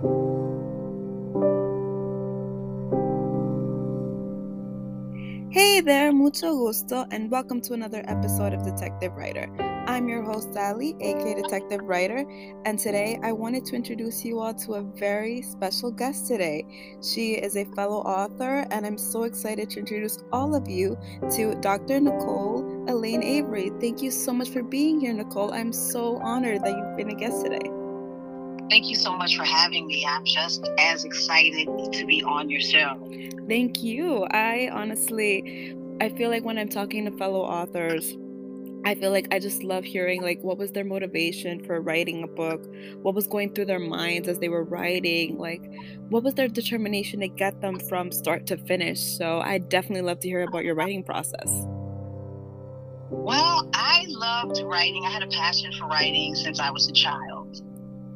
Hey there, mucho gusto, and welcome to another episode of Detective Writer. I'm your host, Sally, aka Detective Writer, and today I wanted to introduce you all to a very special guest today. She is a fellow author, and I'm so excited to introduce all of you to Dr. Nicole Elaine Avery. Thank you so much for being here, Nicole. I'm so honored that you've been a guest today. Thank you so much for having me. I'm just as excited to be on your show. Thank you. I honestly, I feel like when I'm talking to fellow authors, I feel like I just love hearing like what was their motivation for writing a book, what was going through their minds as they were writing, like what was their determination to get them from start to finish. So I definitely love to hear about your writing process. Well, I loved writing. I had a passion for writing since I was a child.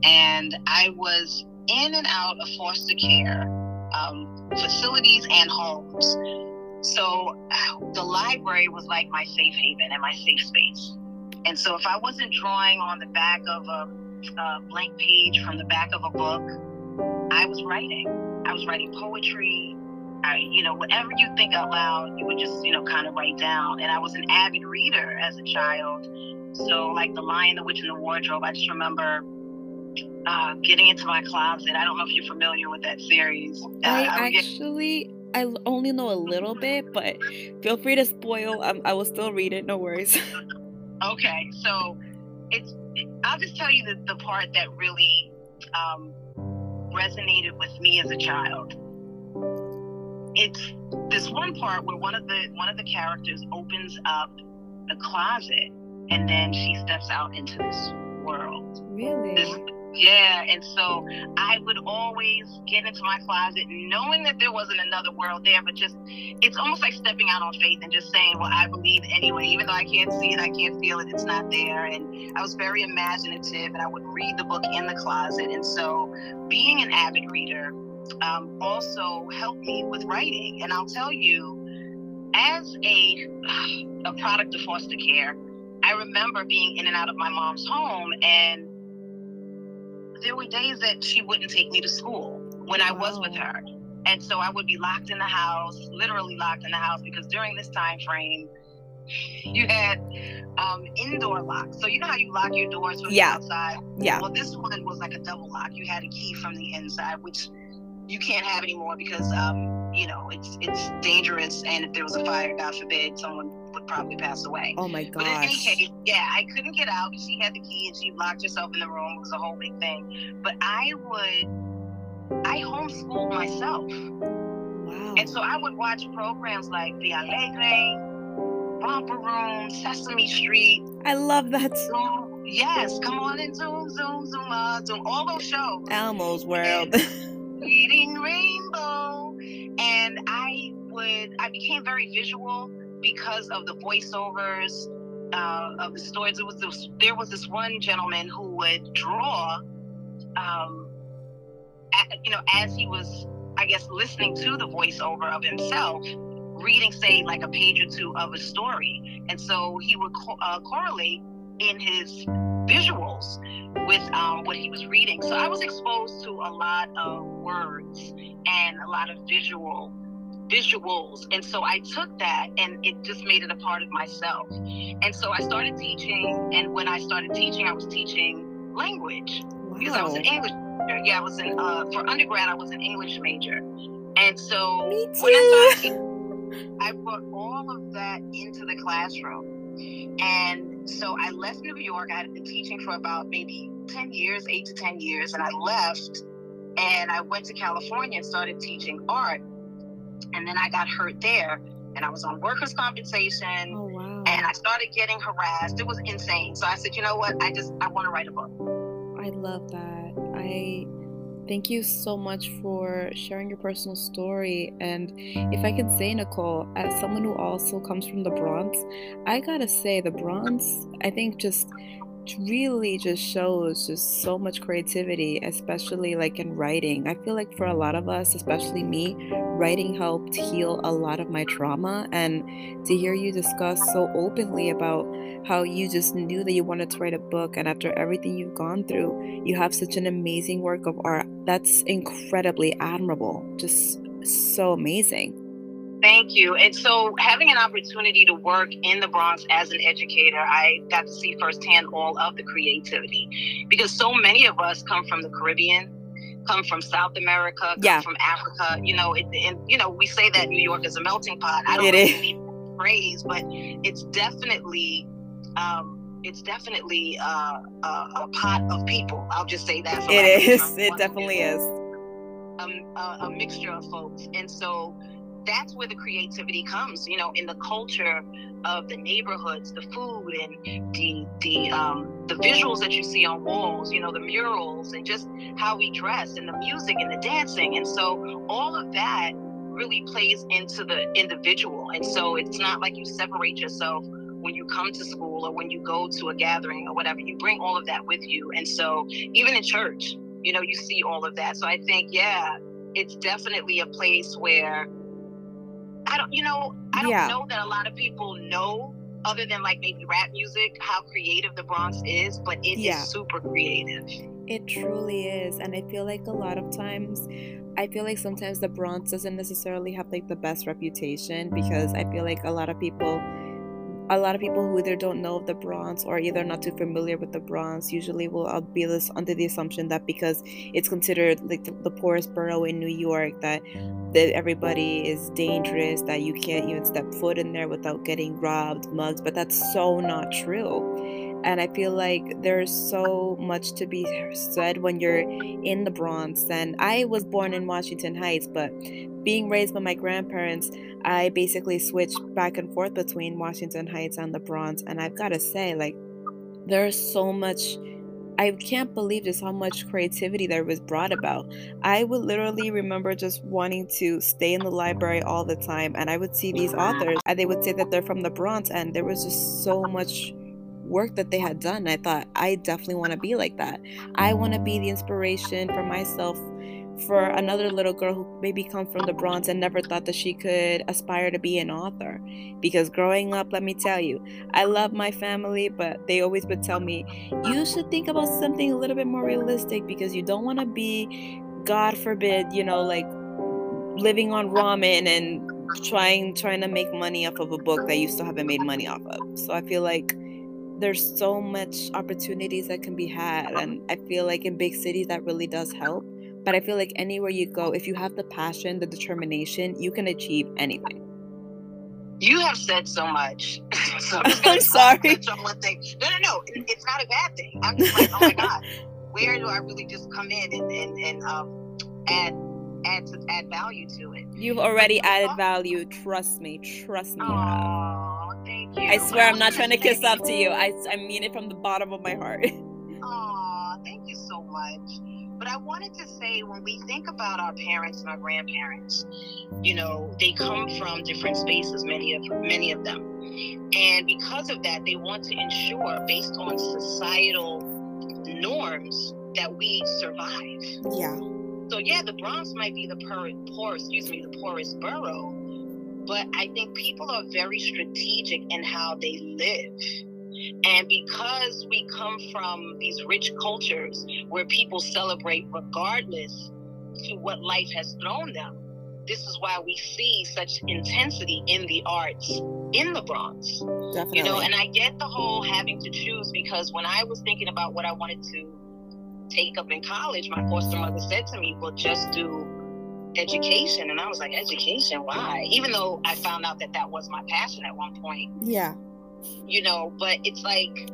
And I was in and out of foster care um, facilities and homes. So the library was like my safe haven and my safe space. And so if I wasn't drawing on the back of a, a blank page from the back of a book, I was writing. I was writing poetry. I, you know, whatever you think out loud, you would just, you know, kind of write down. And I was an avid reader as a child. So, like The Lion, the Witch, and the Wardrobe, I just remember uh, getting into my closet. I don't know if you're familiar with that series. Uh, I, actually. I only know a little bit, but feel free to spoil. Um, I will still read it. No worries. okay, so it's. I'll just tell you the, the part that really um, resonated with me as a child. It's this one part where one of the one of the characters opens up a closet and then she steps out into this world. Really? This, yeah, and so I would always get into my closet knowing that there wasn't another world there, but just it's almost like stepping out on faith and just saying, Well, I believe anyway, even though I can't see it, I can't feel it, it's not there. And I was very imaginative and I would read the book in the closet. And so being an avid reader um, also helped me with writing. And I'll tell you, as a, a product of foster care, I remember being in and out of my mom's home and there were days that she wouldn't take me to school when I was with her. And so I would be locked in the house, literally locked in the house, because during this time frame, you had um, indoor locks. So you know how you lock your doors from yeah. the outside? Yeah. Well, this one was like a double lock. You had a key from the inside, which you can't have anymore because um, you know it's it's dangerous, and if there was a fire, God forbid, someone would probably pass away. Oh my god! But in any case, yeah, I couldn't get out she had the key and she locked herself in the room. It was a whole big thing. But I would, I homeschooled myself. Wow. And so I would watch programs like The Alegre, Romper Room, Sesame Street. I love that. Zoom, yes, come on and Zoom, Zoom, Zoom, uh, Zoom, all those shows. Elmo's World. Reading Rainbow. And I would, I became very visual because of the voiceovers uh, of the stories. It was this, there was this one gentleman who would draw, um, at, you know, as he was, I guess, listening to the voiceover of himself, reading, say, like a page or two of a story, and so he would co- uh, correlate in his visuals with um, what he was reading. So I was exposed to a lot of words and a lot of visual visuals. And so I took that and it just made it a part of myself. And so I started teaching. And when I started teaching, I was teaching language wow. because I was an English major. Yeah, I was in, uh, for undergrad, I was an English major. And so Me too. when I started, I brought all of that into the classroom. And so I left New York. I had been teaching for about maybe 10 years, eight to 10 years. And I left and I went to California and started teaching art and then I got hurt there and I was on workers' compensation. Oh, wow. And I started getting harassed. It was insane. So I said, you know what? I just I want to write a book. I love that. I thank you so much for sharing your personal story. And if I can say, Nicole, as someone who also comes from the Bronx, I gotta say the Bronx, I think just really just shows just so much creativity, especially like in writing. I feel like for a lot of us, especially me, writing helped heal a lot of my trauma. And to hear you discuss so openly about how you just knew that you wanted to write a book, and after everything you've gone through, you have such an amazing work of art that's incredibly admirable. Just so amazing. Thank you. And so, having an opportunity to work in the Bronx as an educator, I got to see firsthand all of the creativity because so many of us come from the Caribbean, come from South America, come yeah. from Africa. You know, it, and you know, we say that New York is a melting pot. I don't it is. phrase, but it's definitely. Um, it's definitely uh, a, a, pot of people. I'll just say that. It is. It definitely is. Um, a, a mixture of folks, and so that's where the creativity comes you know in the culture of the neighborhoods the food and the the um, the visuals that you see on walls you know the murals and just how we dress and the music and the dancing. And so all of that really plays into the individual. And so it's not like you separate yourself when you come to school or when you go to a gathering or whatever. You bring all of that with you. And so even in church you know you see all of that. So i think yeah it's definitely a place where I don't, you know, I don't yeah. know that a lot of people know, other than like maybe rap music, how creative the Bronx is, but it yeah. is super creative. It truly is. And I feel like a lot of times, I feel like sometimes the Bronx doesn't necessarily have like the best reputation because I feel like a lot of people a lot of people who either don't know of the Bronx or either not too familiar with the Bronx usually will uh, be this under the assumption that because it's considered like the, the poorest borough in New York that that everybody is dangerous that you can't even step foot in there without getting robbed mugged but that's so not true and i feel like there's so much to be said when you're in the bronx and i was born in washington heights but being raised by my grandparents i basically switched back and forth between washington heights and the bronx and i've got to say like there's so much I can't believe just how much creativity there was brought about. I would literally remember just wanting to stay in the library all the time, and I would see these authors, and they would say that they're from the Bronx, and there was just so much work that they had done. I thought, I definitely want to be like that. I want to be the inspiration for myself for another little girl who maybe comes from the Bronx and never thought that she could aspire to be an author. Because growing up, let me tell you, I love my family, but they always would tell me, you should think about something a little bit more realistic because you don't want to be, God forbid, you know, like living on ramen and trying trying to make money off of a book that you still haven't made money off of. So I feel like there's so much opportunities that can be had and I feel like in big cities that really does help but I feel like anywhere you go, if you have the passion, the determination, you can achieve anything. You have said so much. so I'm, I'm sorry. one thing. No, no, no. It's not a bad thing. I'm just like, oh my God, where do I really just come in and, and, and um, add add to, add value to it? You've already added value. Trust me. Trust me. Thank you. I swear I'm not trying to kiss up to you. I, I mean it from the bottom of my heart. Oh, thank you so much. But I wanted to say when we think about our parents and our grandparents, you know, they come from different spaces, many of many of them. And because of that, they want to ensure, based on societal norms, that we survive. Yeah. So yeah, the Bronx might be the poor, poor excuse me, the poorest borough, but I think people are very strategic in how they live and because we come from these rich cultures where people celebrate regardless to what life has thrown them, this is why we see such intensity in the arts in the Bronx. Definitely. You know, and I get the whole having to choose because when I was thinking about what I wanted to take up in college, my foster mother said to me, Well, just do education. And I was like, Education? Why? Even though I found out that that was my passion at one point. Yeah you know, but it's like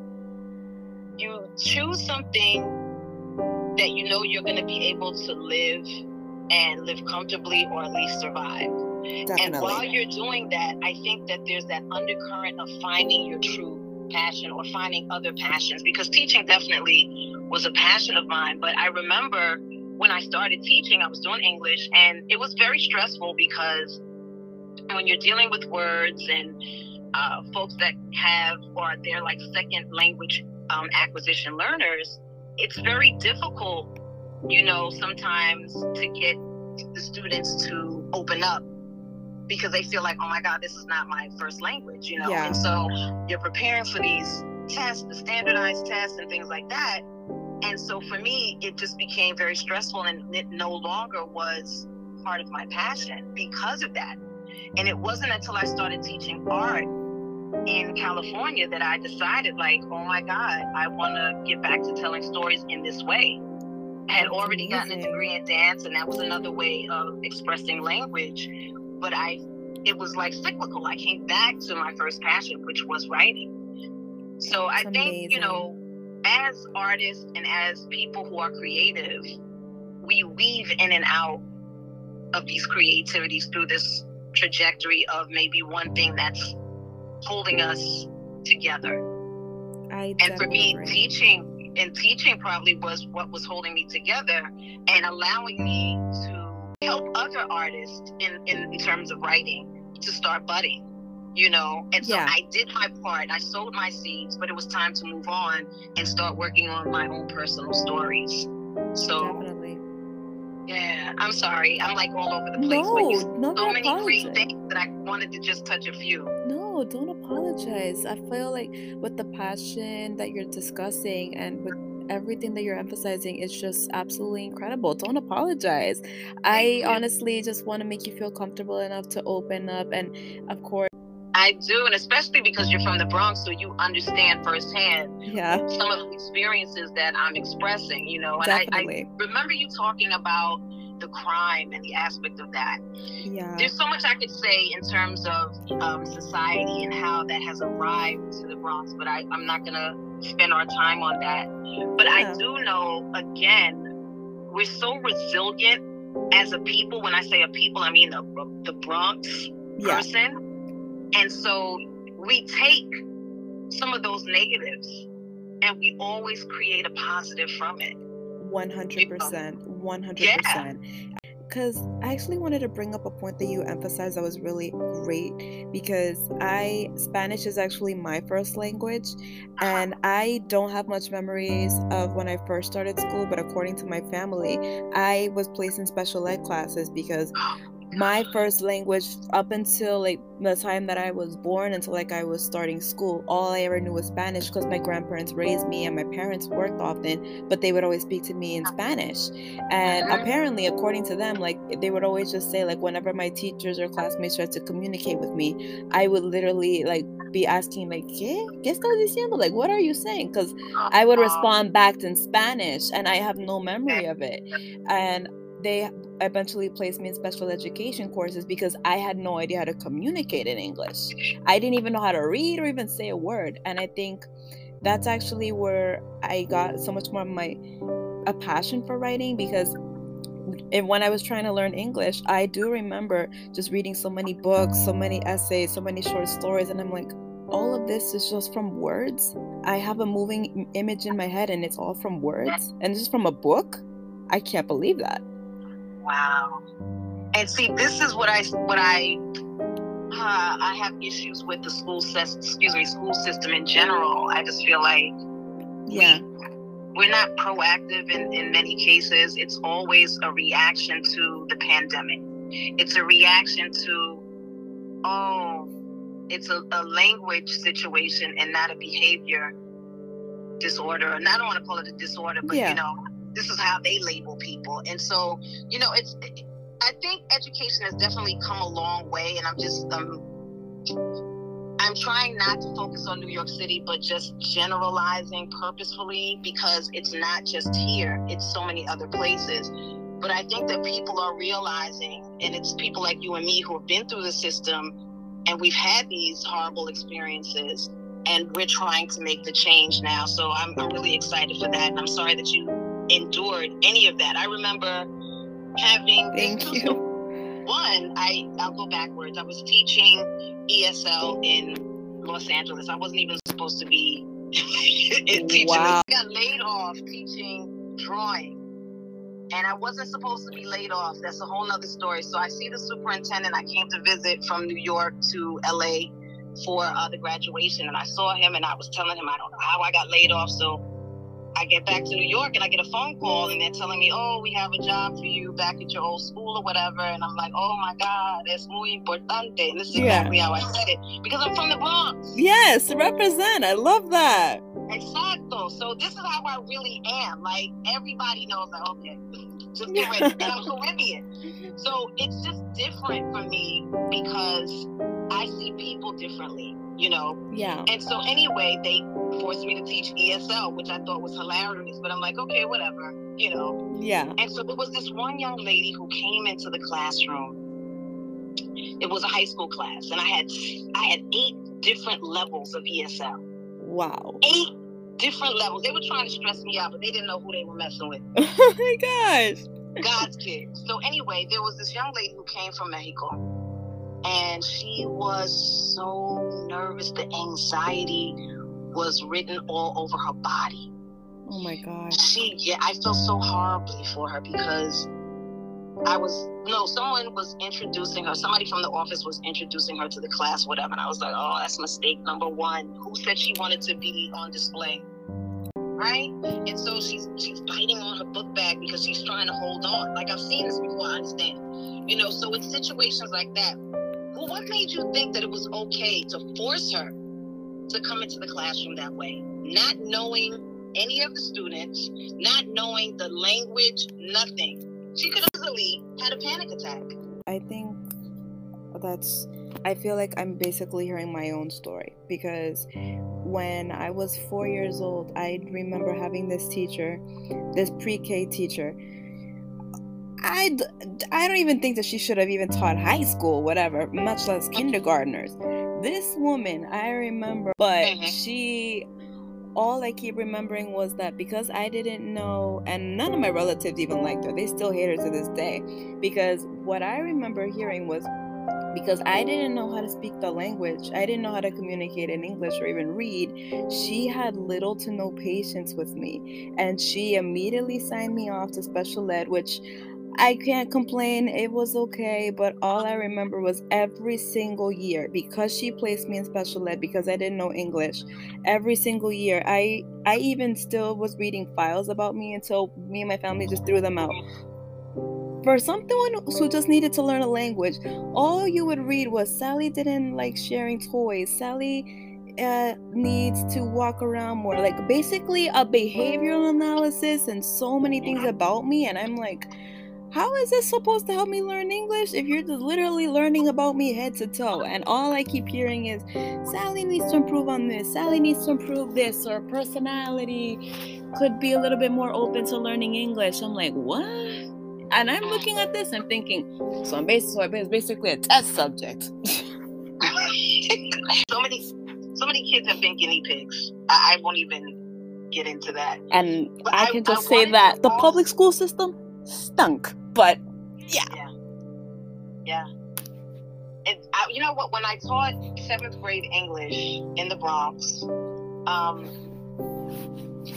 you choose something that you know you're going to be able to live and live comfortably or at least survive. Definitely. And while you're doing that, I think that there's that undercurrent of finding your true passion or finding other passions because teaching definitely was a passion of mine. But I remember when I started teaching, I was doing English and it was very stressful because when you're dealing with words and uh, folks that have or they're like second language um, acquisition learners, it's very difficult, you know, sometimes to get the students to open up because they feel like, oh my God, this is not my first language, you know? Yeah. And so you're preparing for these tests, the standardized tests and things like that. And so for me, it just became very stressful and it no longer was part of my passion because of that. And it wasn't until I started teaching art in California that I decided, like, oh my God, I want to get back to telling stories in this way. I had already gotten a degree in dance, and that was another way of expressing language. But I, it was like cyclical. I came back to my first passion, which was writing. So That's I think, amazing. you know, as artists and as people who are creative, we weave in and out of these creativities through this trajectory of maybe one thing that's holding us together. I and for me, teaching and teaching probably was what was holding me together and allowing me to help other artists in, in terms of writing to start budding you know and so yeah. i did my part i sowed my seeds but it was time to move on and start working on my own personal stories so definitely yeah i'm sorry i'm like all over the place no, but you no so many apologize. great things that i wanted to just touch a few no don't apologize i feel like with the passion that you're discussing and with everything that you're emphasizing is just absolutely incredible. Don't apologize. I honestly just want to make you feel comfortable enough to open up. And of course, I do, and especially because you're from the Bronx, so you understand firsthand yeah. some of the experiences that I'm expressing, you know. And Definitely. I, I remember you talking about the crime and the aspect of that. Yeah. There's so much I could say in terms of um, society and how that has arrived to the Bronx, but I, I'm not going to spend our time on that. But yeah. I do know, again, we're so resilient as a people. When I say a people, I mean the, the Bronx yeah. person and so we take some of those negatives and we always create a positive from it. 100%. 100%. Because I actually wanted to bring up a point that you emphasized that was really great because I, Spanish is actually my first language uh-huh. and I don't have much memories of when I first started school, but according to my family, I was placed in special ed classes because my first language up until like the time that I was born until like I was starting school. All I ever knew was Spanish because my grandparents raised me and my parents worked often, but they would always speak to me in Spanish. And uh-huh. apparently, according to them, like they would always just say like whenever my teachers or classmates tried to communicate with me, I would literally like be asking like ¿Qué? ¿Qué estás diciendo? Like what are you saying? Because I would respond back in Spanish and I have no memory of it. And they eventually placed me in special education courses because I had no idea how to communicate in English. I didn't even know how to read or even say a word. And I think that's actually where I got so much more of my a passion for writing because and when I was trying to learn English, I do remember just reading so many books, so many essays, so many short stories, and I'm like, all of this is just from words. I have a moving image in my head, and it's all from words, and this is from a book. I can't believe that. Wow. And see, this is what I what I uh, I have issues with the school system. Excuse me, school system in general. I just feel like yeah. We, we're not proactive in, in many cases. It's always a reaction to the pandemic. It's a reaction to, oh, it's a, a language situation and not a behavior disorder. And I don't want to call it a disorder, but yeah. you know, this is how they label people. And so, you know, it's I think education has definitely come a long way and I'm just um I'm trying not to focus on New York City, but just generalizing purposefully because it's not just here, it's so many other places. But I think that people are realizing, and it's people like you and me who have been through the system and we've had these horrible experiences and we're trying to make the change now. So I'm, I'm really excited for that. And I'm sorry that you endured any of that. I remember having thank you. One, I I'll go backwards. I was teaching ESL in Los Angeles. I wasn't even supposed to be teaching. Wow. I got laid off teaching drawing. And I wasn't supposed to be laid off. That's a whole nother story. So I see the superintendent. I came to visit from New York to LA for uh, the graduation, and I saw him, and I was telling him I don't know how I got laid off. So I get back to New York and I get a phone call and they're telling me, oh, we have a job for you back at your old school or whatever. And I'm like, oh my God, es muy importante. And this is exactly yeah. how I said it because I'm from the Bronx. Yes, represent. I love that. Exacto. So this is how I really am. Like everybody knows that, okay, just get ready. and I'm Caribbean. So it's just different for me because I see people differently you know? Yeah. And so anyway, they forced me to teach ESL, which I thought was hilarious, but I'm like, okay, whatever, you know? Yeah. And so there was this one young lady who came into the classroom. It was a high school class, and I had I had eight different levels of ESL. Wow. Eight different levels. They were trying to stress me out, but they didn't know who they were messing with. oh my gosh. God's kids. So anyway, there was this young lady who came from Mexico and she was so nervous. The anxiety was written all over her body. Oh my God. She, yeah, I felt so horribly for her because I was, no, someone was introducing her. Somebody from the office was introducing her to the class, whatever. And I was like, oh, that's mistake number one. Who said she wanted to be on display? Right? And so she's she's biting on her book bag because she's trying to hold on. Like I've seen this before, I understand. You know, so in situations like that, well, what made you think that it was okay to force her to come into the classroom that way? Not knowing any of the students, not knowing the language, nothing. She could easily had a panic attack. I think that's I feel like I'm basically hearing my own story because when I was 4 years old, I remember having this teacher, this pre-K teacher I, I don't even think that she should have even taught high school, whatever, much less kindergartners. This woman, I remember, but mm-hmm. she, all I keep remembering was that because I didn't know, and none of my relatives even liked her, they still hate her to this day. Because what I remember hearing was because I didn't know how to speak the language, I didn't know how to communicate in English or even read, she had little to no patience with me. And she immediately signed me off to special ed, which I can't complain. It was okay, but all I remember was every single year because she placed me in special ed because I didn't know English. Every single year, I I even still was reading files about me until me and my family just threw them out. For someone who just needed to learn a language, all you would read was Sally didn't like sharing toys. Sally uh, needs to walk around more. Like basically a behavioral analysis and so many things about me, and I'm like how is this supposed to help me learn English if you're just literally learning about me head to toe? And all I keep hearing is Sally needs to improve on this, Sally needs to improve this, or personality could be a little bit more open to learning English. I'm like, what? And I'm looking at this and thinking, so I'm basically, it's basically a test subject. so many, so many kids have been guinea pigs. I, I won't even get into that. And but I, I can just I say that the public school system stunk. But yeah. Yeah. Yeah. And I, you know what? When I taught seventh grade English in the Bronx, um,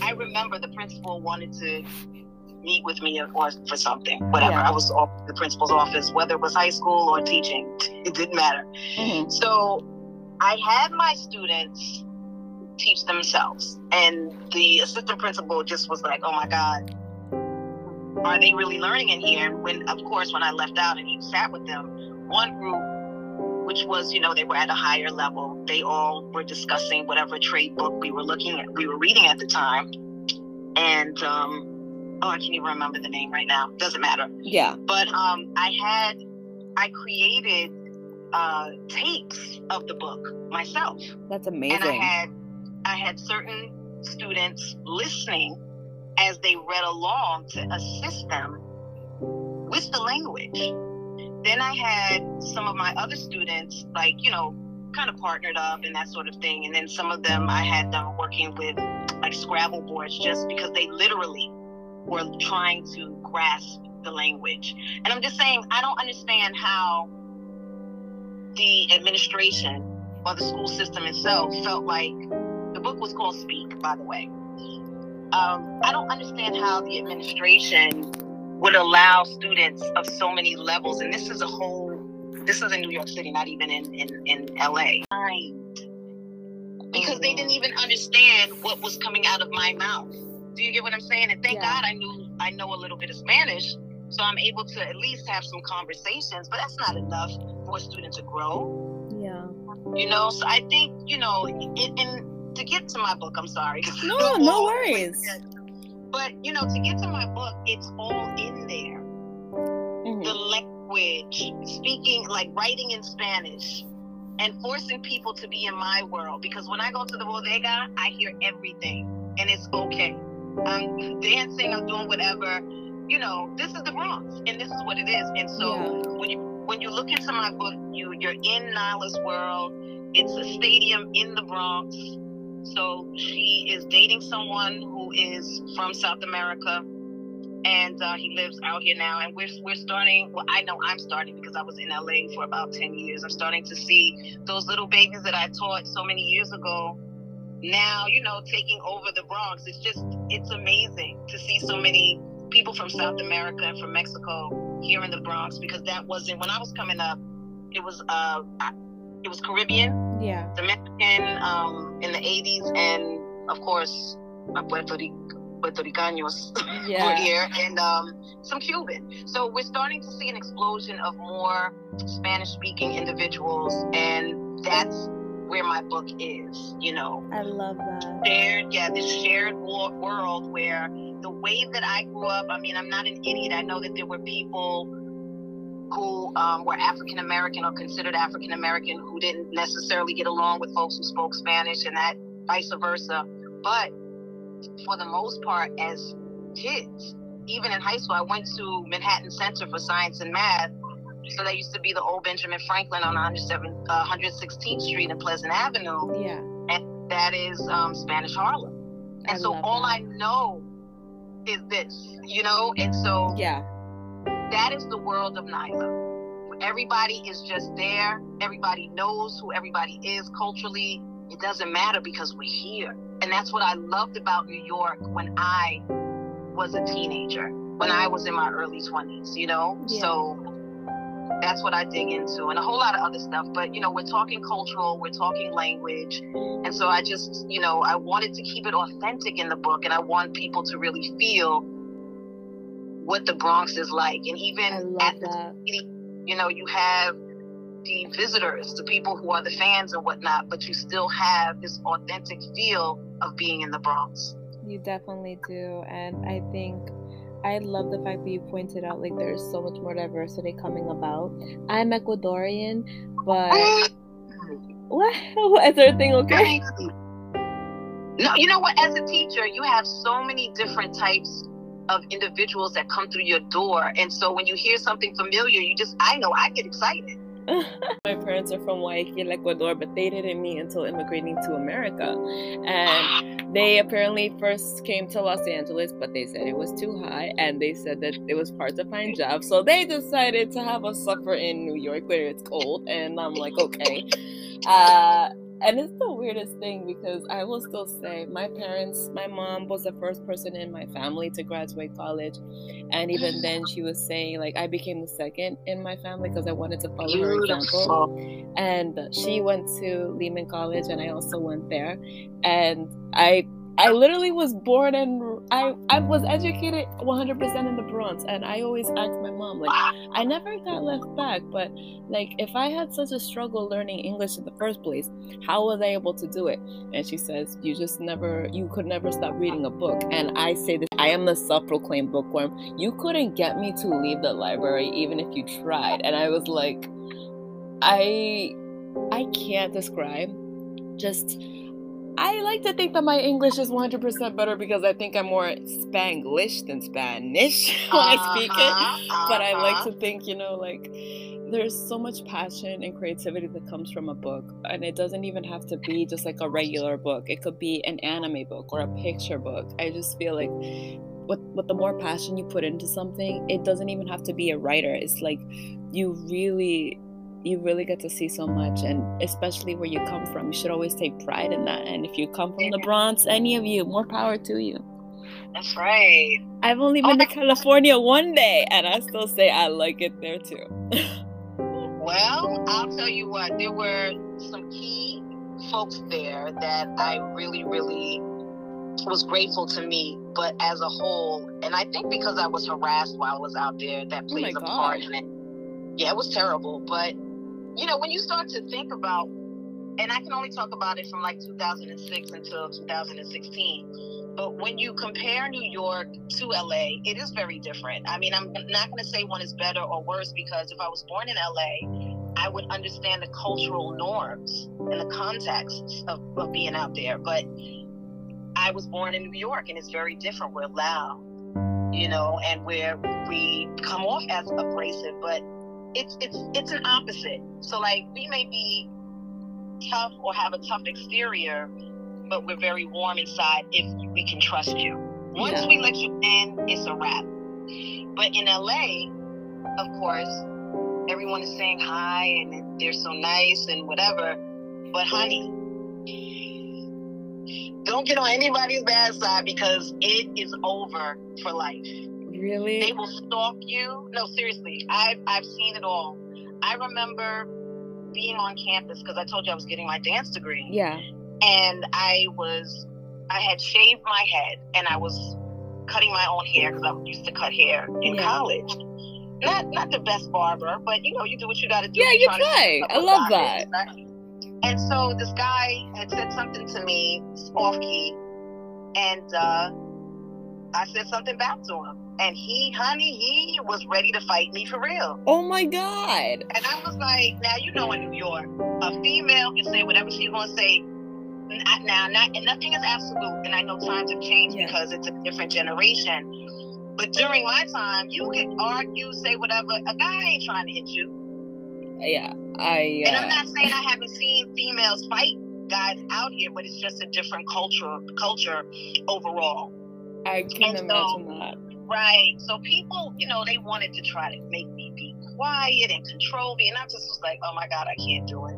I remember the principal wanted to meet with me or for something, whatever. Yeah. I was off the principal's office, whether it was high school or teaching, it didn't matter. Mm-hmm. So I had my students teach themselves, and the assistant principal just was like, "Oh my God, are they really learning in here? When, of course, when I left out and he sat with them, one group, which was, you know, they were at a higher level, they all were discussing whatever trade book we were looking at, we were reading at the time. And, um, oh, I can't even remember the name right now. Doesn't matter. Yeah. But um, I had, I created uh, tapes of the book myself. That's amazing. And I had, I had certain students listening as they read along to assist them with the language. Then I had some of my other students, like, you know, kind of partnered up and that sort of thing. And then some of them I had them working with like Scrabble boards just because they literally were trying to grasp the language. And I'm just saying, I don't understand how the administration or the school system itself felt like the book was called Speak, by the way um, I don't understand how the administration would allow students of so many levels, and this is a whole, this is in New York City, not even in, in, in LA. Because they didn't even understand what was coming out of my mouth. Do you get what I'm saying? And thank Yeah. God I knew I know a little bit of Spanish, so I'm able to at least have some conversations. But that's not enough for a student to grow. Yeah. You know, so I think you know, it, and to get to my book, I'm sorry. No, no worries. But you know, to get to my book, it's all in there. Mhm. The language, speaking, like writing in Spanish, and forcing people to be in my world. Because when I go to the bodega, I hear everything, and it's okay. I'm dancing, I'm doing whatever. You know, this is the Bronx, and this is what it is. And so Yeah. when you when you look into my book, you you're in Nyla's world. It's a stadium in the Bronx. So she is dating someone who is from South America, and uh, he lives out here now. And we're we're starting. Well, I know I'm starting because I was in LA for about ten years. I'm starting to see those little babies that I taught so many years ago. Now, you know, taking over the Bronx. It's just it's amazing to see so many people from South America and from Mexico here in the Bronx because that wasn't when I was coming up. It was uh, it was Caribbean Yeah. the Mexican um, in the 80s, and of course, uh, Puerto, Ric- Puerto Ricanos were here, and um, some Cuban. So we're starting to see an explosion of more Spanish speaking individuals, and that's where my book is, you know. I love that. Shared, yeah, this shared world where the way that I grew up, I mean, I'm not an idiot. I know that there were people who um, were African American or considered African American who didn't necessarily get along with folks who spoke Spanish and that vice versa. But for the most part, as kids, even in high school, I went to Manhattan Center for Science and Math. So that used to be the old Benjamin Franklin on 107, uh, 116th Street and Pleasant Avenue. Yeah. And that is um, Spanish Harlem. And I so all that. I know is this, you know? And so Yeah. That is the world of Nyla. Everybody is just there. Everybody knows who everybody is culturally. It doesn't matter because we're here. And that's what I loved about New York when I was a teenager, when I was in my early 20s, you know? Yeah. So that's what I dig into and a whole lot of other stuff. But, you know, we're talking cultural, we're talking language. And so I just, you know, I wanted to keep it authentic in the book and I want people to really feel what the Bronx is like. And even at the that. you know, you have the visitors, the people who are the fans and whatnot, but you still have this authentic feel of being in the Bronx. You definitely do. And I think I love the fact that you pointed out like there's so much more diversity coming about. I'm Ecuadorian, but what? Is everything okay? No, you know what? As a teacher, you have so many different types of individuals that come through your door. And so when you hear something familiar, you just, I know, I get excited. My parents are from Guayaquil, Ecuador, but they didn't meet until immigrating to America. And they apparently first came to Los Angeles, but they said it was too high, and they said that it was hard to find jobs. So they decided to have us suffer in New York where it's cold. And I'm like, okay. Uh, and it's the weirdest thing because I will still say my parents, my mom was the first person in my family to graduate college. And even then, she was saying, like, I became the second in my family because I wanted to follow her example. And she went to Lehman College and I also went there. And I I literally was born and I I was educated 100% in the Bronx and I always asked my mom like I never got left back but like if I had such a struggle learning English in the first place how was I able to do it? And she says you just never you could never stop reading a book. And I say this I am the self-proclaimed bookworm. You couldn't get me to leave the library even if you tried. And I was like I I can't describe. Just I like to think that my English is 100% better because I think I'm more Spanglish than Spanish when I speak it. Uh-huh, But I like uh-huh. to think, you know, like there's so much passion and creativity that comes from a book. And it doesn't even have to be just like a regular book. It could be an anime book or a picture book. I just feel like with, with the more passion you put into something, it doesn't even have to be a writer. It's like you really you really get to see so much and especially where you come from you should always take pride in that and if you come from the bronx any of you more power to you That's right. i've only Oh been to california one day and i still say i like it there too Well, I'll tell you what, there were some key folks there that I really, really was grateful to me, but as a whole, and I think because I was harassed while I was out there, that Oh plays my a part in it. Yeah, it was terrible. But you know, when you start to think about, and I can only talk about it from like 2006 until 2016. But when you compare New York to LA, it is very different. I mean, I'm not going to say one is better or worse because if I was born in LA, I would understand the cultural norms and the contexts of, of being out there. But I was born in New York and it's very different. We're loud, you know, and where we come off as abrasive, but it's it's it's an opposite. So like we may be tough or have a tough exterior, but we're very warm inside if we can trust you. Once Yeah. we let you in, it's a wrap. But in LA, of course, everyone is saying hi and they're so nice and whatever. But honey, don't get on anybody's bad side because it is over for life. They will stalk you. No, seriously, I've I've seen it all. I remember being on campus because I told you I was getting my dance degree, Yeah. and I was I had shaved my head and I was cutting my own hair because I used to cut hair in Yeah. college. Not not the best barber, but you know you do what you got to do. Yeah, you try. I love that. And so this guy had said something to me off key, and uh, I said something back to him. And he, honey, he was ready to fight me for real. Oh my god. And I was like, now you know in New York, a female can say whatever she's gonna say. N- Now, not and nothing is absolute, and I know times have changed Yeah. because it's a different generation. But during my time, you could argue, say whatever. A guy ain't trying to hit you. Yeah. I And I'm uh, not saying I haven't seen females fight guys out here, but it's just a different culture culture overall. I can and so- imagine that. Right. So people, you know, they wanted to try to make me be quiet and control me. And I just was like, oh my God, I can't do it.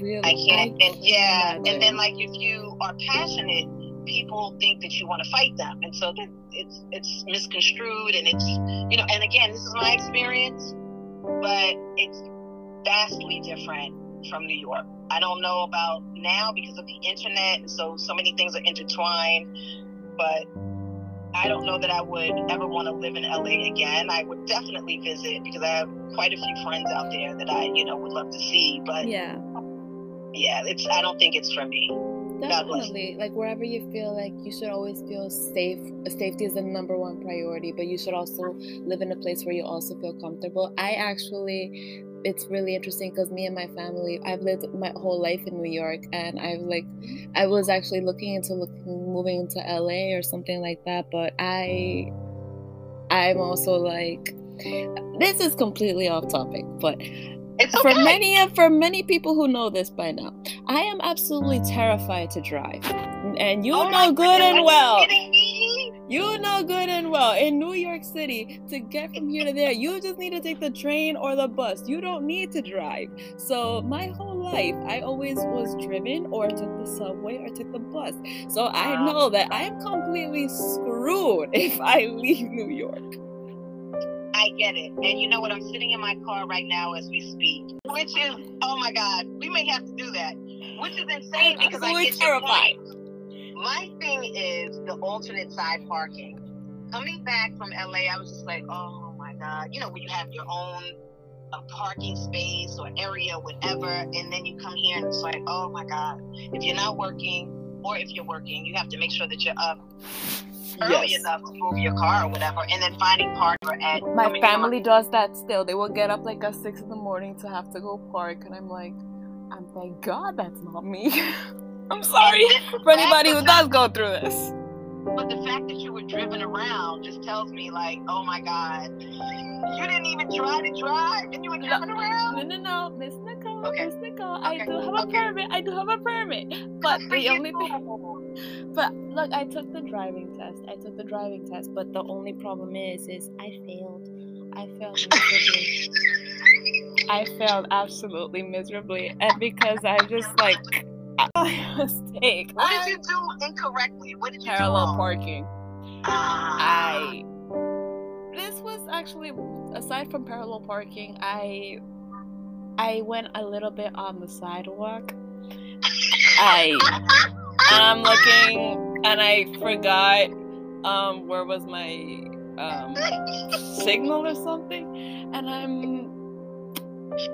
Really. I can't. and yeah. And then like if you are passionate, people think that you want to fight them. And so it's it's misconstrued and it's you know, and again, this is my experience, but it's vastly different from New York. I don't know about now because of the internet and so so many things are intertwined, but I don't know that I would ever want to live in LA again. I would definitely visit because I have quite a few friends out there that I, you know, would love to see. But Yeah. yeah, it's I don't think it's for me. Definitely. Like wherever you feel like you should always feel safe. Safety is the number one priority, but you should also live in a place where you also feel comfortable. I actually it's really interesting because me and my family, I've lived my whole life in New York, and I've like, I was actually looking into looking, moving into LA or something like that. But I, I'm also like, this is completely off topic, but It's for okay. many for many people who know this by now, I am absolutely terrified to drive, and you Oh know good are and well. You know good and well. In New York City, to get from here to there, you just need to take the train or the bus. You don't need to drive. So my whole life, I always was driven or took the subway or took the bus. So I know that I'm completely screwed if I leave New York. I get it. And you know what? I'm sitting in my car right now as we speak, which is oh my god, we may have to do that. Which is insane I'm because I get your terrified. point. My thing is the alternate side parking. Coming back from LA, I was just like, oh my god. You know, when you have your own uh, parking space or area, whatever, and then you come here and it's like, oh my god. If you're not working, or if you're working, you have to make sure that you're up early Yes. enough to move your car or whatever, and then finding parking at My coming from- family does that still. They will get up like at six in the morning to have to go park, and I'm like, I'm thank God that's not me. I'm sorry And then the for anybody who does go through this. But the fact that you were driven around just tells me, like, oh my God, you didn't even try to drive, and you were driven around. No, no, no, Miss Nicole, Okay. Miss Nicole, I do have a Okay. permit. I do have a permit. But the only thing, but look, I took the driving test. I took the driving test, but the only problem is, is I failed. I failed miserably. I failed absolutely miserably, and because I just like a mistake. What I- did you do incorrectly? What did you do parallel parking. Ah. I this was actually aside from parallel parking, I I went a little bit on the sidewalk. I and I'm looking and I forgot um, where was my um, signal or something, and I'm.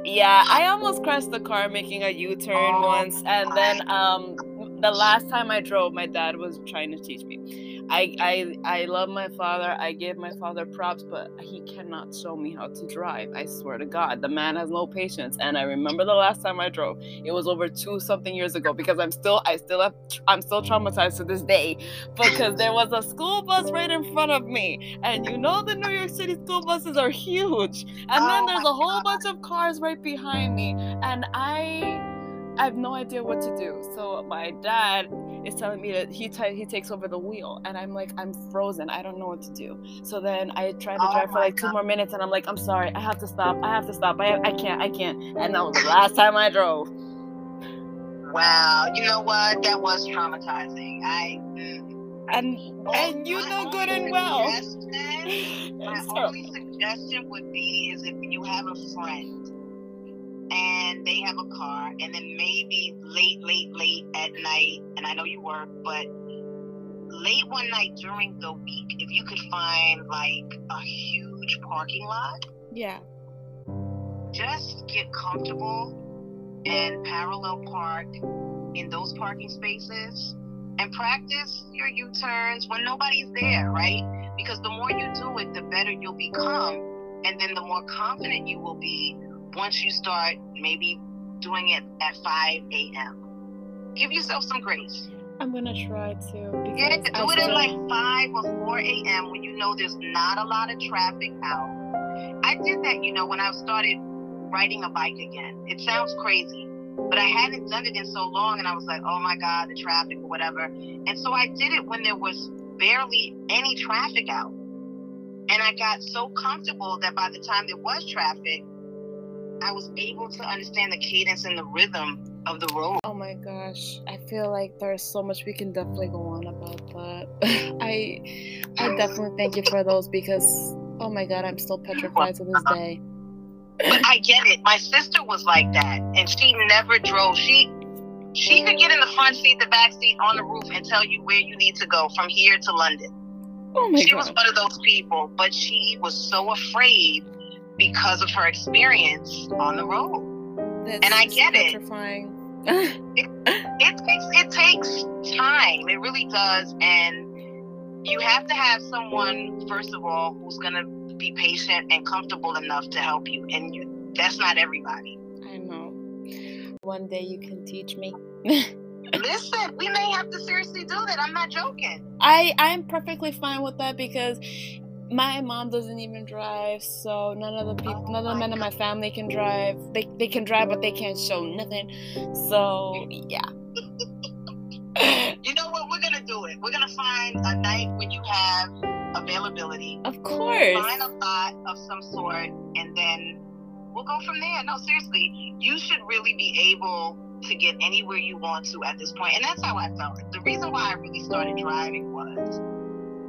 Yeah, I almost crashed the car making a U-turn Oh once, and then um, the last time I drove, my dad was trying to teach me. I, I I love my father. I give my father props, but he cannot show me how to drive. I swear to God, the man has no patience. And I remember the last time I drove, it was over two something years ago. Because I'm still I still have I'm still traumatized to this day because there was a school bus right in front of me, and you know the New York City school buses are huge, and then Oh there's a whole bunch of cars right behind me, and I. I have no idea what to do. So my dad is telling me that he t- he takes over the wheel, and I'm like I'm frozen. I don't know what to do. So then I try to Oh drive for like two more minutes, and I'm like I'm sorry. I have to stop. I have to stop. I I can't. I can't. And that was the last time I drove. Wow, you know what? That was traumatizing. I. And and you know good and well. My only suggestion would be is if you have a friend and they have a car, and then maybe late, late, late at night, and I know you work, but late one night during the week, if you could find like a huge parking lot, Yeah. just get comfortable and parallel park in those parking spaces and practice your U-turns when nobody's there, right? Because the more you do it, the better you'll become, and then the more confident you will be once you start maybe doing it at 5 a.m. Give yourself some grace. I'm gonna try to Yeah, do I it at like 5 or 4 a.m. when you know there's not a lot of traffic out. I did that, you know, when I started riding a bike again. It sounds crazy, but I hadn't done it in so long, and I was like, oh my God, the traffic or whatever. And so I did it when there was barely any traffic out. And I got so comfortable that by the time there was traffic, I was able to understand the cadence and the rhythm of the road. Oh my gosh, I feel like there's so much we can definitely go on about that. I I definitely thank you for those because oh my god, I'm still petrified to this day. But I get it. My sister was like that, and she never drove. She she could get in the front seat, the back seat, on the roof, and tell you where you need to go from here to London. Oh my she was one of those people, but she was so afraid because of her experience on the road. That's and I get it. petrifying. It takes it takes time. It really does, and you have to have someone first of all who's gonna be patient and comfortable enough to help you. And you, that's not everybody. I know. One day you can teach me. Listen, we may have to seriously do that. I'm not joking. I I'm perfectly fine with that because my mom doesn't even drive, so none of the people, Oh none of the men in my family can drive. They they can drive, but they can't show nothing. So yeah. You know what? We're gonna do it. We're gonna find a night when you have availability. of course. Find a lot of some sort, and then we'll go from there. No, seriously, you should really be able to get anywhere you want to at this point, and that's how I felt. The reason why I really started driving was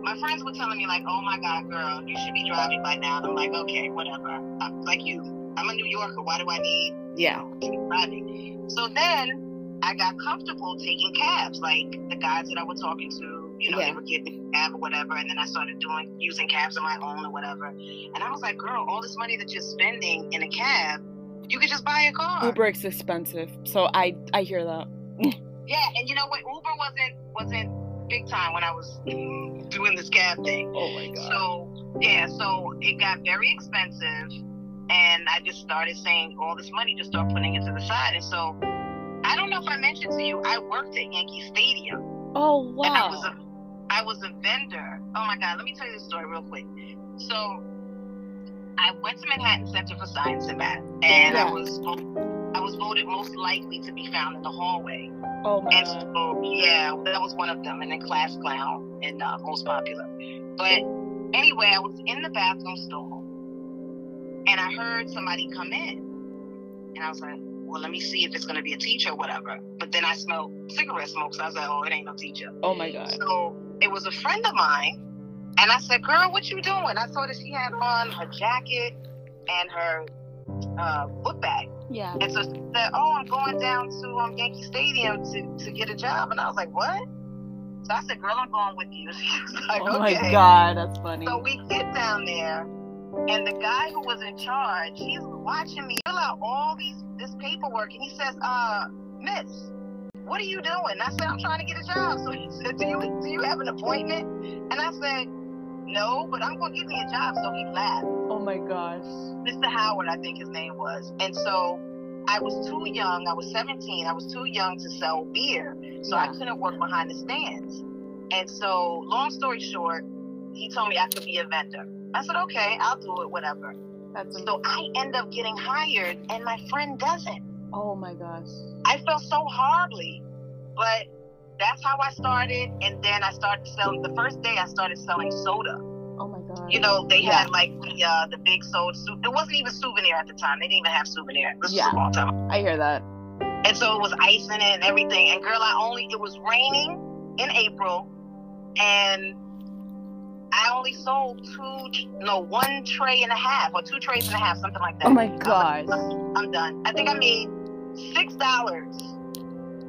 my friends were telling me like, "Oh my God, girl, you should be driving by now." And I'm like, "Okay, whatever." I'm like you, I'm a New Yorker. Why do I need Yeah. driving. So then I got comfortable taking cabs, like the guys that I was talking to, you know, Yeah. they would get a cab or whatever, and then I started doing using cabs on my own or whatever. And I was like, girl, all this money that you're spending in a cab, you could just buy a car. Uber is expensive, so I I hear that. Yeah, and you know what? Uber wasn't wasn't big time when I was doing this cab thing. Oh my god. So yeah, so it got very expensive, and I just started saying all this money, just start putting it to the side. And so I don't know if I mentioned to you, I worked at Yankee Stadium, Oh wow. and I was a I was a vendor. Oh my God, let me tell you this story real quick. So I went to Manhattan Center for Science and Math, and Yeah. I was was voted most likely to be found in the hallway. Oh my And god. so, yeah, that was one of them. And then Class Clown and uh, most popular. But anyway, I was in the bathroom stall and I heard somebody come in. And I was like, well, let me see if it's going to be a teacher or whatever. But then I smelled cigarette smoke. So I was like, oh, it ain't no teacher. Oh my god. So it was a friend of mine. And I said, girl, what you doing? I saw that she had on her jacket and her uh, book bag. Yeah. And so she said, "Oh, I'm going down to um, Yankee Stadium to, to get a job." And I was like, "What?" So I said, girl, I'm going with you. She's like, oh my god, that's funny. So we get down there, and the guy who was in charge, he's watching me fill out all these this paperwork, and he says, "Uh, Miss, what are you doing?" I said, "I'm trying to get a job." So he said, "Do you do you have an appointment?" And I said, "No, but I'm going to get me a job." So he laughed. Oh my gosh. Mr. Howard, I think his name was, and so. I was too young. I was 17. I was too young to sell beer, so I couldn't work behind the stands. And so, long story short, he told me I could be a vendor. I said, okay, I'll do it, whatever. That's So I end up getting hired, and my friend doesn't. oh my gosh. I felt so horribly, but that's how I started. And then I started selling. The first day I started selling soda. God. You know, they Yeah. had like the uh, the big sold. Su- it wasn't even souvenir at the time. They didn't even have souvenir. This Yeah. was a long time. ago. I hear that. And so it was ice in it and everything. And girl, I only it was raining in April, and I only sold two, no, one tray and a half or two trays and a half, something like that. Oh my I was gosh. like, I'm done. I think I made six dollars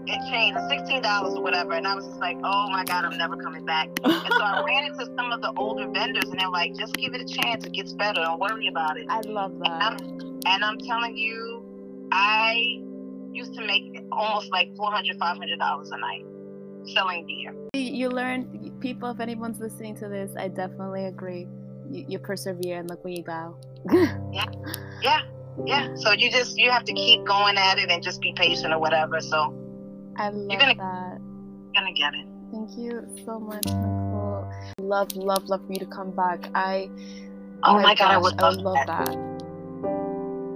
and change, or sixteen dollars or whatever. And I was just like, oh my god, I'm never coming back. And so I ran into some of the older vendors, and they're like, just give it a chance. It gets better. Don't worry about it. I love And that. I'm, and I'm telling you, I used to make almost like 400 500 dollars a night selling beer. You- You learn, people, if anyone's listening to this, I definitely agree. You, you persevere and look where you go. yeah, Yeah, yeah. So you just you have to keep going at it and just be patient or whatever. So I love gonna- that. you're gonna get it. Thank you so much, Nicole. Love, love, love for you to come back. I. Oh, oh my god, I would I love, would love that. that.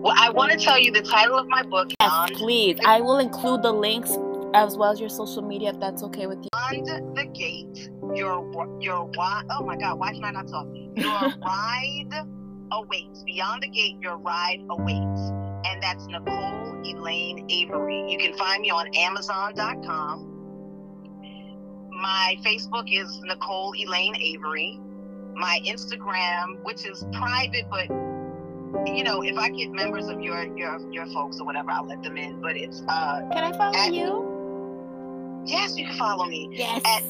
Well, I want to tell you the title of my book, Yes, please. I will include the links as well as your social media if that's okay with you. Beyond the Gate. Your your why? Oh my god, why can I not talk? Your ride awaits. Beyond the Gate, your ride awaits, and that's Nicole Elaine Avery. You can find me on Amazon.com. My Facebook is Nicole Elaine Avery. My Instagram, which is private, but you know, if I get members of your your your folks or whatever, I'll let them in. But it's uh Can I follow At- you? yes, you can follow me Yes. at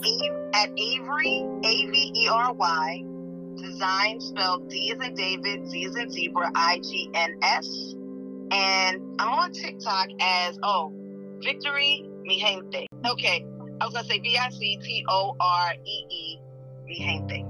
at Avery A V E R Y design spelled D as in David, Z as in zebra, I G N S, and I'm on TikTok as oh Victory Mi Gente. Okay, I was gonna say V I C T O R E E Mi Gente.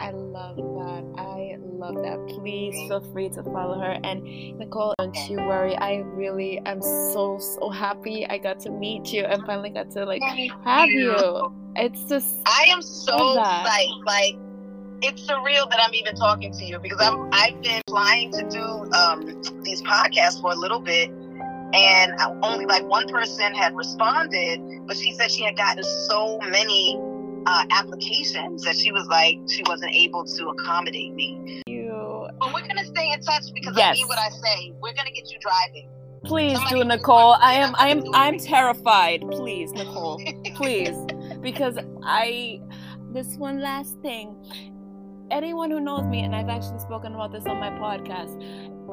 I love that. I love that. Please feel free to follow her. And Nicole, don't you worry. I really am so so happy I got to meet you and finally got to like have you. It's just I am so psyched. Like it's surreal that I'm even talking to you because I'm I've been applying to do um, these podcasts for a little bit, and only like one person had responded, but she said she had gotten so many uh, applications that she was like she wasn't able to accommodate me. you. But we're gonna stay in touch because I mean what I say. We're gonna get you driving. Please Somebody do, Nicole. I am I am I'm I'm doing it." terrified. Please, Nicole. Please. Because I this one last thing. Anyone who knows me, and I've actually spoken about this on my podcast,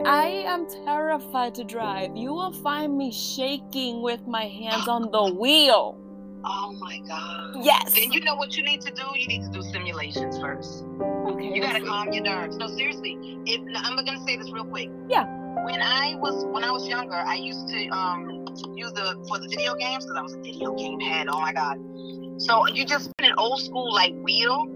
I am terrified to drive. You will find me shaking with my hands on the wheel. Oh my god. Yes. Then you know what you need to do. You need to do simulations first. Okay. You gotta calm your nerves. No, seriously. If I'm gonna say this real quick. Yeah. When I was when I was younger, I used to um use the for the video games because I was a video game head. Oh my god. So you just put an old school like wheel.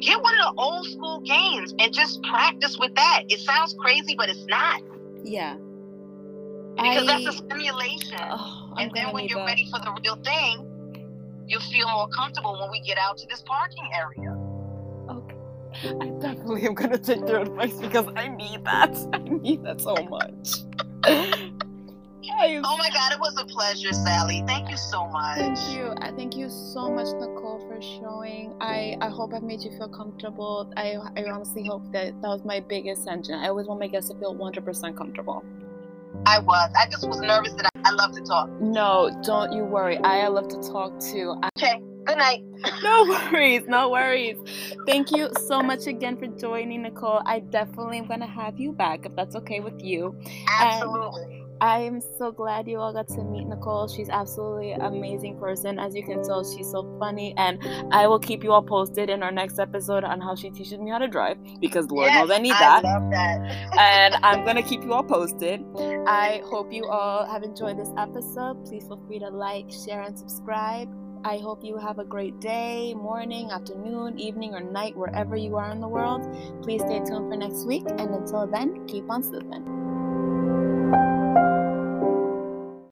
Get one of the old school games and just practice with that. It sounds crazy, but it's not Yeah. because I, that's a simulation. oh, and then when you're that. ready for the real thing, you'll feel more comfortable when we get out to this parking area. Okay. I definitely am gonna take your advice because I need that. I need that so much. I- Oh my God, it was a pleasure, Sally. Thank you so much. Thank you. I thank you so much, Nicole, for showing. I, I hope I've made you feel comfortable. I, I honestly hope that that was my biggest engine. I always want my guests to feel 100% comfortable. I was. I just was nervous that I, I love to talk. No, don't you worry. I love to talk too. I, Okay, good night. no worries, no worries. Thank you so much again for joining, Nicole. I definitely am going to have you back if that's okay with you. Absolutely. I'm so glad you all got to meet Nicole. She's absolutely amazing person. As you can tell, she's so funny. And I will keep you all posted in our next episode on how she teaches me how to drive because Lord yes, knows I need that. I love that. and I'm going to keep you all posted. I hope you all have enjoyed this episode. Please feel free to like, share, and subscribe. I hope you have a great day, morning, afternoon, evening, or night, wherever you are in the world. Please stay tuned for next week. And until then, keep on slipping.